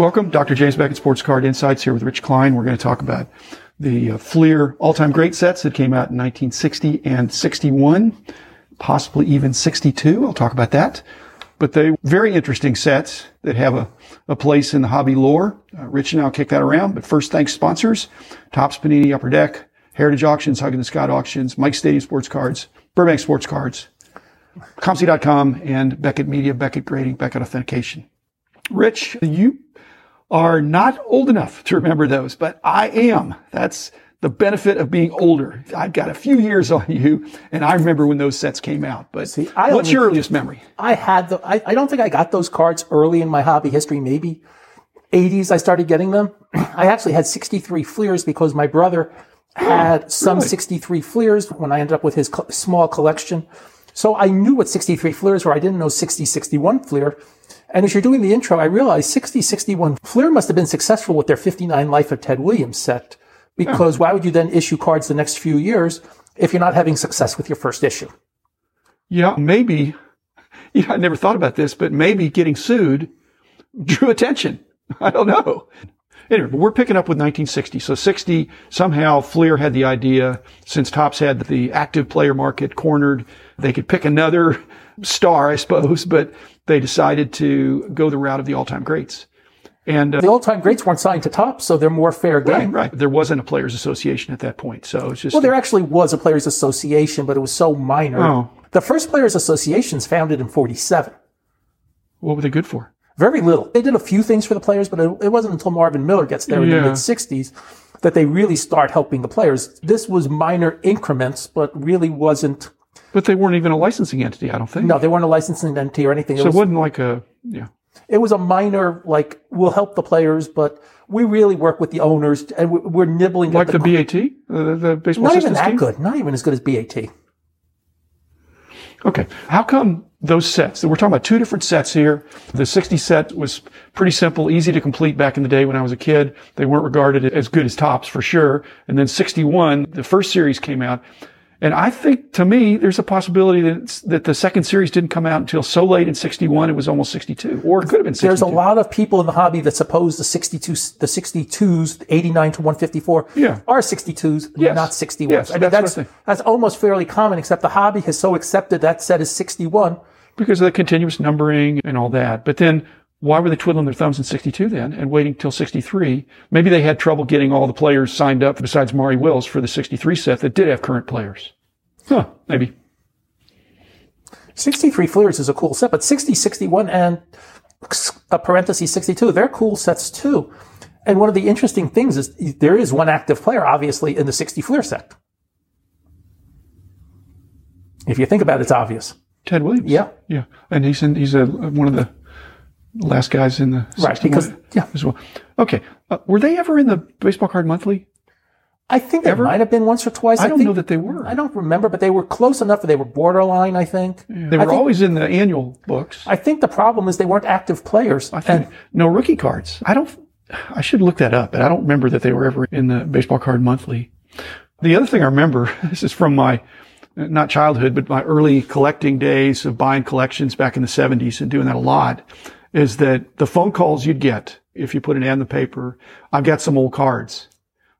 Welcome, Dr. James Beckett Sports Card Insights here with Rich Klein. We're going to talk about the uh, Fleer all-time great sets that came out in 1960 and 61, possibly even 62. I'll talk about that. But they very interesting sets that have a, a place in the hobby lore. Uh, Rich and I'll kick that around. But first, thanks sponsors, Topps Panini Upper Deck, Heritage Auctions, Huggins Scott Auctions, Mike Stadium Sports Cards, Burbank Sports Cards, COMC.com, and Beckett Media, Beckett Grading, Beckett Authentication. Rich, you are not old enough to remember those, but I am. That's the benefit of being older. I've got a few years on you, and I remember when those sets came out. But See, I what's your earliest memory? I had the. I, I, don't think I got those cards early in my hobby history. Maybe 80s. I started getting them. I actually had 63 Fleers because my brother had oh, some really? 63 Fleers when I ended up with his small collection. So I knew what 63 Fleers were. I didn't know 60, 61 Fleer. And as you're doing the intro, I realized 60, 61 Fleer must have been successful with their 59 Life of Ted Williams set because why would you then issue cards the next few years if you're not having success with your first issue? Yeah, maybe. You know, I never thought about this, but maybe getting sued drew attention. I don't know. Anyway, but we're picking up with 1960. So 60, somehow Fleer had the idea, since Topps had the active player market cornered, they could pick another star, I suppose, but they decided to go the route of the all-time greats. And uh, the all-time greats weren't signed to Topps, so they're more fair game. Right, right. There wasn't a players' association at that point, so it's just. Well, there actually was a players' association, but it was so minor. Oh. The first players' associations founded in '47. What were they good for? Very little. They did a few things for the players, but it, it wasn't until Marvin Miller gets there yeah. in the mid '60s that they really start helping the players. This was minor increments, but really wasn't. But they weren't even a licensing entity, I don't think. No, they weren't a licensing entity or anything. So it, was, it wasn't like a yeah it was a minor, like, we'll help the players, but we really work with the owners and we're nibbling. Like the, the, BAT, the, the baseball Not even that team? good. Not even as good as BAT. Okay. How come those sets? We're talking about two different sets here. The 60 set was pretty simple, easy to complete back in the day when I was a kid. They weren't regarded as good as Topps for sure. And then 61, the first series came out. And I think to me, there's a possibility that, that the second series didn't come out until so late in 61, it was almost 62, or it could have been 62. There's a lot of people in the hobby that suppose the 62, the 62s, 89 to 154 yeah. are 62s, yes. not 61s. Yes, I mean, that's, that's, that's almost fairly common, except the hobby has so accepted that set as 61. Because of the continuous numbering and all that. But then why were they twiddling their thumbs in 62 then and waiting till 63? Maybe they had trouble getting all the players signed up besides Maury Wills for the 63 set that did have current players. Huh, maybe. 63 Fleers is a cool set, but 60, 61 and a parenthesis 62, they're cool sets too. And one of the interesting things is there is one active player, obviously, in the 60 Fleer set. If you think about it, it's obvious. Ted Williams. Yeah. Yeah. And he's in, he's a, one of the last guys in the right because yeah as well. Okay, uh, were they ever in the Baseball Card Monthly? I think they might have been once or twice. I, I don't think, know that they were. I don't remember, but they were close enough. That they were borderline. I think yeah, they were think, always in the annual books. I think the problem is they weren't active players. I think and, no rookie cards. I don't. I should look that up, but I don't remember that they were ever in the Baseball Card Monthly. The other thing I remember, this is from my not childhood, but my early collecting days of buying collections back in the 70s and doing that a lot is that the phone calls you'd get if you put an ad in the paper, I've got some old cards.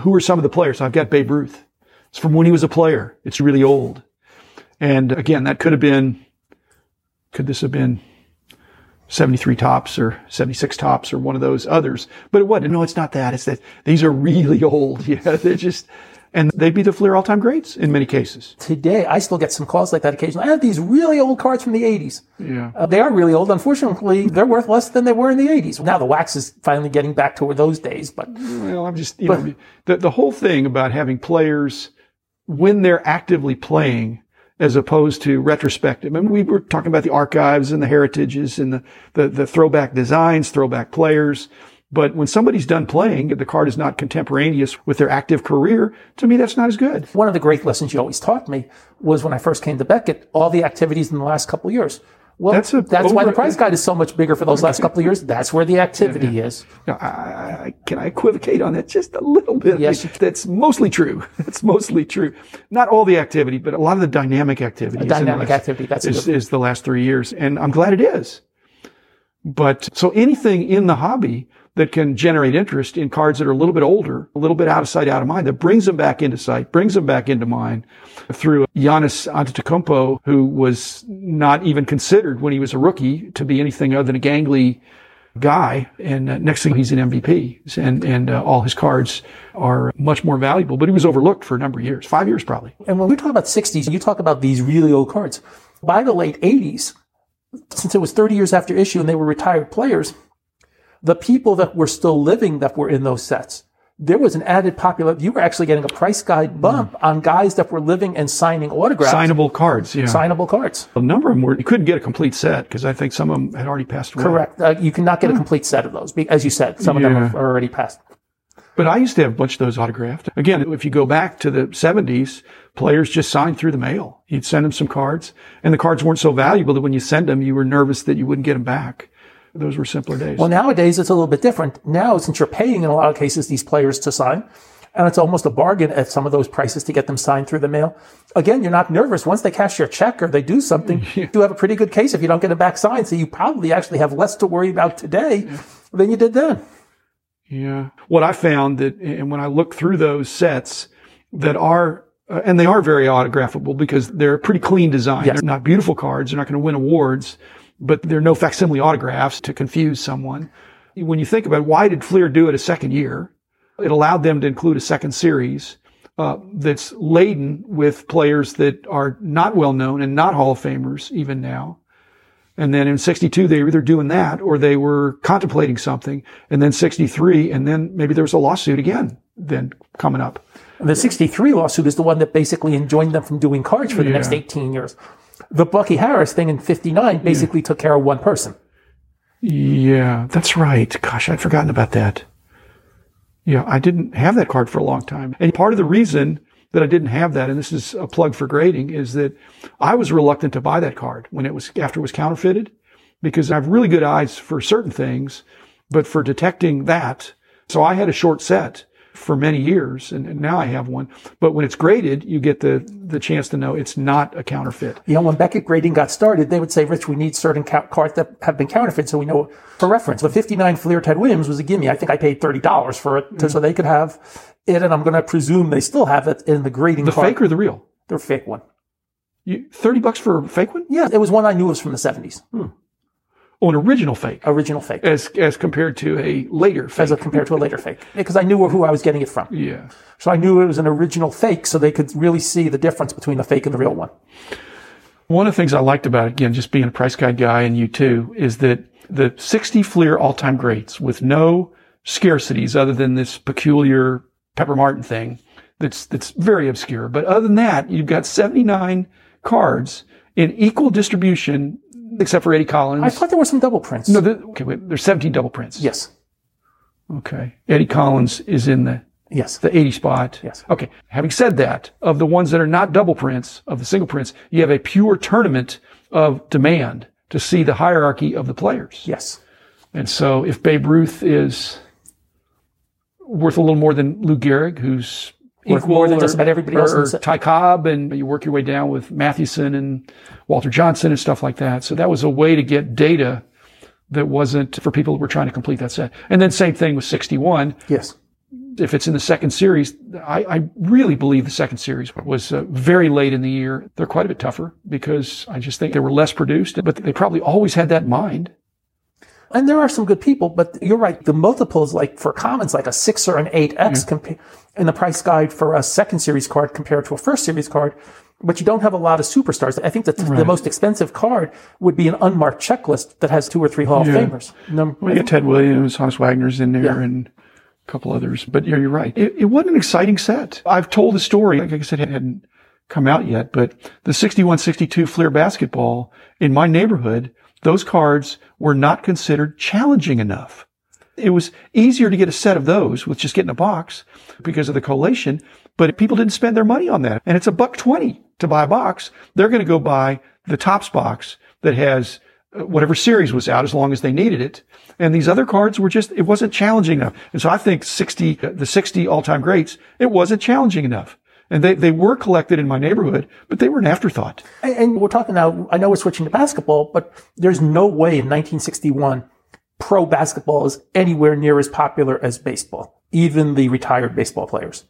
Who are some of the players? I've got Babe Ruth. It's from when he was a player. It's really old. And again, that could have been, could this have been 73 Topps or 76 Topps or one of those others? But it wasn't. No, it's not that. It's that these are really old. Yeah. They're just, and they'd be the Fleer all-time greats in many cases. Today, I still get some calls like that occasionally. I have these really old cards from the 80s. Yeah. Uh, they are really old. Unfortunately, they're worth less than they were in the 80s. Now the wax is finally getting back to those days, but. Well, I'm just, you but, know, the, the whole thing about having players when they're actively playing as opposed to retrospective. I mean, we were talking about the archives and the heritages and the, the, the throwback designs, throwback players. But when somebody's done playing, the card is not contemporaneous with their active career, to me, that's not as good. One of the great lessons you always taught me was when I first came to Beckett, all the activities in the last couple of years. Well, that's, a, that's over, why the price guide is so much bigger for those last couple of years. That's where the activity yeah, yeah. is. Now, I, can I equivocate on that just a little bit? Yes. That's mostly true. That's mostly true. Not all the activity, but a lot of the dynamic activity. Dynamic last, activity. That's is, is the last three years. And I'm glad it is. But so anything in the hobby that can generate interest in cards that are a little bit older, a little bit out of sight, out of mind, that brings them back into sight, brings them back into mind through Giannis Antetokounmpo, who was not even considered when he was a rookie to be anything other than a gangly guy. And uh, next thing he's an MVP and, and uh, all his cards are much more valuable, but he was overlooked for a number of years, five years probably. And when we talk about 60s, you talk about these really old cards. By the late 80s, since it was 30 years after issue and they were retired players, the people that were still living that were in those sets, there was an added popular, you were actually getting a price guide bump mm. on guys that were living and signing autographs. Signable cards, yeah. Signable cards. A number of them were, you couldn't get a complete set because I think some of them had already passed away. Correct. Uh, you cannot get a hmm. complete set of those. As you said, some yeah. of them are already passed. But I used to have a bunch of those autographed. Again, if you go back to the 70s, players just signed through the mail. You'd send them some cards and the cards weren't so valuable that when you send them, you were nervous that you wouldn't get them back those were simpler days. Well, nowadays it's a little bit different. Now, since you're paying in a lot of cases these players to sign, and it's almost a bargain at some of those prices to get them signed through the mail. Again, you're not nervous. Once they cash your check or they do something, yeah. you have a pretty good case if you don't get it back signed. So you probably actually have less to worry about today yeah. than you did then. Yeah. What I found that, and when I look through those sets that are, uh, and they are very autographable because they're a pretty clean design. Yes. They're not beautiful cards. They're not going to win awards but there are no facsimile autographs to confuse someone. When you think about it, why did Fleer do it a second year? It allowed them to include a second series uh, that's laden with players that are not well known and not Hall of Famers even now. And then in 62, they were either doing that or they were contemplating something. And then 63, and then maybe there was a lawsuit again then coming up. The 63 lawsuit is the one that basically enjoined them from doing cards for the yeah. next 18 years the Bucky Harris thing in 59 basically yeah. took care of one person. Yeah, that's right. Gosh, I'd forgotten about that. Yeah, I didn't have that card for a long time. And part of the reason that I didn't have that, and this is a plug for grading, is that I was reluctant to buy that card when it was, after it was counterfeited, because I have really good eyes for certain things, but for detecting that, so I had a short set for many years, and, and, now I have one. But when it's graded, you get the the chance to know it's not a counterfeit. You know, when Beckett grading got started, they would say, "Rich, we need certain ca- cards that have been counterfeit, so we know for reference." The '59 Fleer Ted Williams was a gimme. I think I paid thirty dollars for it, mm-hmm. so they could have it, and I'm going to presume they still have it in the grading. The card. fake or the real? The fake one. You, Thirty bucks for a fake one? Yeah, it was one I knew was from the '70s. Hmm. An original fake. Original fake. As as compared to a later fake. As a, compared to a later fake. Because I knew who I was getting it from. Yeah. So I knew it was an original fake so they could really see the difference between the fake and the real one. One of the things I liked about it, again, just being a price guide guy and you too, is that the 60 Fleer all-time greats with no scarcities other than this peculiar Pepper Martin thing that's, that's very obscure. But other than that, you've got 79 cards in equal distribution except for Eddie Collins. I thought there were some double prints. No, there, okay, wait, there's 17 double prints. Yes. Okay. Eddie Collins is in the yes the 80 spot. Yes. Okay. Having said that, of the ones that are not double prints, of the single prints, you have a pure tournament of demand to see the hierarchy of the players. Yes. And so if Babe Ruth is worth a little more than Lou Gehrig, who's equal more than or, just about everybody else. Or, or Ty Cobb, and you work your way down with Mathewson and Walter Johnson and stuff like that. So that was a way to get data that wasn't for people who were trying to complete that set. And then same thing with 61. Yes. If it's in the second series, I, I really believe the second series was uh, very late in the year. They're quite a bit tougher because I just think they were less produced, but they probably always had that in mind. And there are some good people, but you're right. The multiples, like for commons, like a six or an eight X yeah. compa- in the price guide for a second series card compared to a first series card. But you don't have a lot of superstars. I think that right. the most expensive card would be an unmarked checklist that has two or three Hall yeah. of Famers. Number, well, you get Ted Williams, Honus Wagner's in there, yeah. and a couple others. But yeah, you're right. It, it was an exciting set. I've told the story. Like I said, it hadn't come out yet, but the 61-62 Fleer basketball in my neighborhood those cards were not considered challenging enough. It was easier to get a set of those with just getting a box because of the collation, but people didn't spend their money on that. And it's a buck 20 to buy a box. They're going to go buy the Topps box that has uh, whatever series was out as long as they needed it. And these other cards were just, it wasn't challenging enough. And so I think 60, the 60 all-time greats, it wasn't challenging enough. And they, they were collected in my neighborhood, but they were an afterthought. And, and we're talking now, I know we're switching to basketball, but there's no way in 1961 pro basketball is anywhere near as popular as baseball, even the retired baseball players.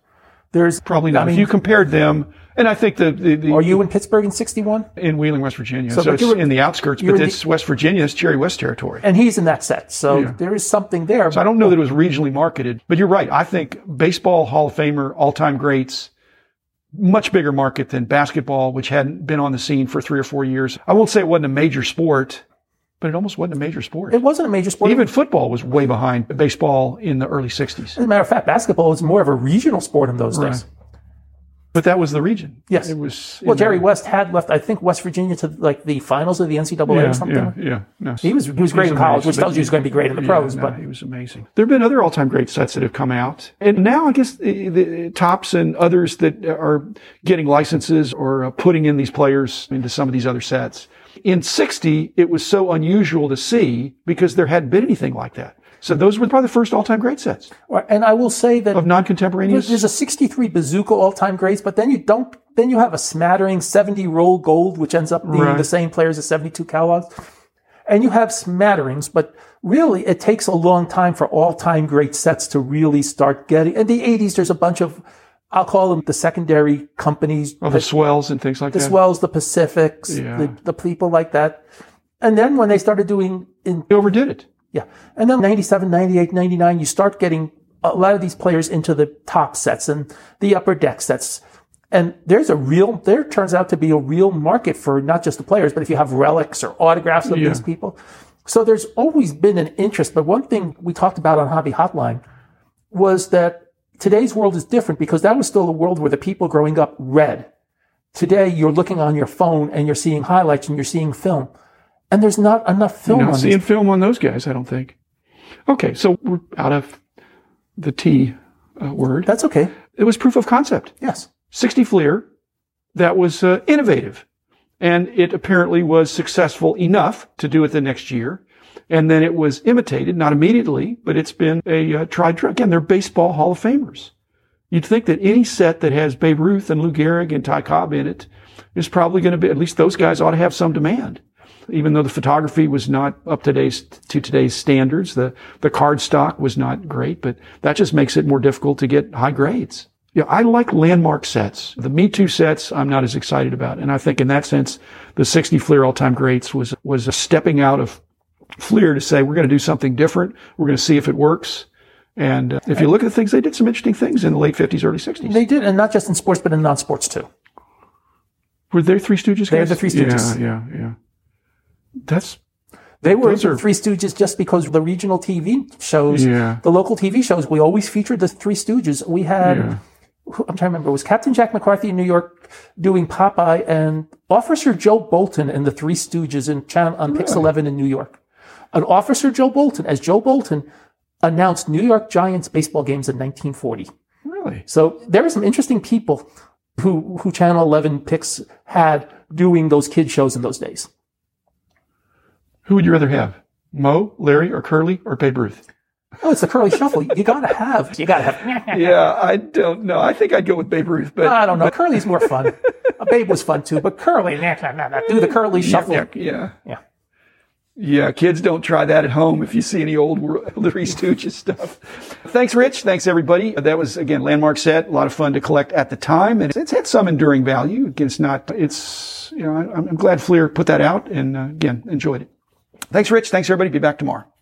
There's Probably not. I mean, if you compared them, and I think the, the, the are you in Pittsburgh in 61? in Wheeling, West Virginia. So, but it's were- in the outskirts, but it's West Virginia. It's Jerry West territory. And he's in that set. So there is something there. So I don't know that it was regionally marketed, but you're right. I think baseball Hall of Famer, all time greats, much bigger market than basketball, which hadn't been on the scene for three or four years. I won't say it wasn't a major sport, but it almost wasn't a major sport. it wasn't a major sport. Even football was way behind baseball in the early 60s. As a matter of fact, basketball was more of a regional sport in those days. But that was the region. Yes. It was. Well, Jerry West had left, I think, West Virginia to like the finals of the NCAA Yeah, or something. yeah, yeah. No. He was he was great in college, amazing, which tells you he's going to be great in the Yeah, pros. no, but he was amazing. There have been other all-time great sets that have come out, and now I guess the, the Topps and others that are getting licenses or uh, putting in these players into some of these other sets. In '60, it was so unusual to see because there hadn't been anything like that. So those were probably the first all-time great sets and I will say that of non-contemporaneous. there's a 63 Bazooka all-time greats, but then you don't. Then you have a smattering 70 Rold Gold, which ends up being Right. the same players as 72 Kellogg's. And you have smatterings, but really it takes a long time for all-time great sets to really start getting. In the 80s, there's a bunch of, I'll call them the secondary companies, of the swells and things like the that. The swells, the Pacifics, Yeah. the, the people like that. And then when they started doing in They overdid it. Yeah. And then 97, 98, 99, you start getting a lot of these players into the top sets and the upper deck sets. And there's a real, there turns out to be a real market for not just the players, but if you have relics or autographs of Yeah. these people. So there's always been an interest. But one thing we talked about on Hobby Hotline was that today's world is different because that was still a world where the people growing up read. Today, you're looking on your phone and you're seeing highlights and you're seeing film. And there's not enough film Not on seeing these. film on those guys, I don't think. Okay, so we're out of the T uh, word. That's okay. It was proof of concept. Yes. 60 Fleer that was uh, innovative. And it apparently was successful enough to do it the next year. And then it was imitated, not immediately, but it's been a uh, tried. Tr- Again, they're baseball Hall of Famers. You'd think that any set that has Babe Ruth and Lou Gehrig and Ty Cobb in it is probably going to be, at least those guys ought to have some demand. Even though the photography was not up to today's, to today's standards, the, the card stock was not great, but that just makes it more difficult to get high grades. Yeah, I like landmark sets. The Me Too sets, I'm not as excited about. And I think in that sense, the 60 Fleer all-time greats was, was a stepping out of Fleer to say, we're going to do something different. We're going to see if it works. And uh, if you look at the things, they did some interesting things in the late 50s, early 60s. They did, and not just in sports, but in non-sports too. Were there Three Stooges? They're the Three Stooges. Yeah, yeah, yeah. That's They were Those the are- Three Stooges just because the regional TV shows, Yeah. the local TV shows, we always featured the Three Stooges. We had, yeah. I'm trying to remember, was Captain Jack McCarthy in New York doing Popeye and Officer Joe Bolton and the Three Stooges in channel, on Pix 11 in New York. An Officer Joe Bolton, as Joe Bolton announced New York Giants baseball games in 1940. really. So there were some interesting people who, who Channel 11 Pix had doing those kid shows in those days. Who would you rather have? Moe, Larry, or Curly, or Babe Ruth? Oh, it's the curly shuffle. You gotta have, you gotta have. Yeah, I don't know. I think I'd go with Babe Ruth, but I don't know. Curly's more fun. A babe was fun too, but curly, nah, nah, nah, nah. do the curly shuffle. yeah, yeah, Yeah. yeah. Kids don't try that at home. If you see any old Larry Stooges stuff. Thanks, Rich. Thanks, everybody. That was again landmark set. A lot of fun to collect at the time, and it's had some enduring value. Again, it's not. It's you know, I'm, I'm glad Fleer put that out, and uh, again, enjoyed it. Thanks, Rich. Thanks, everybody. Be back tomorrow.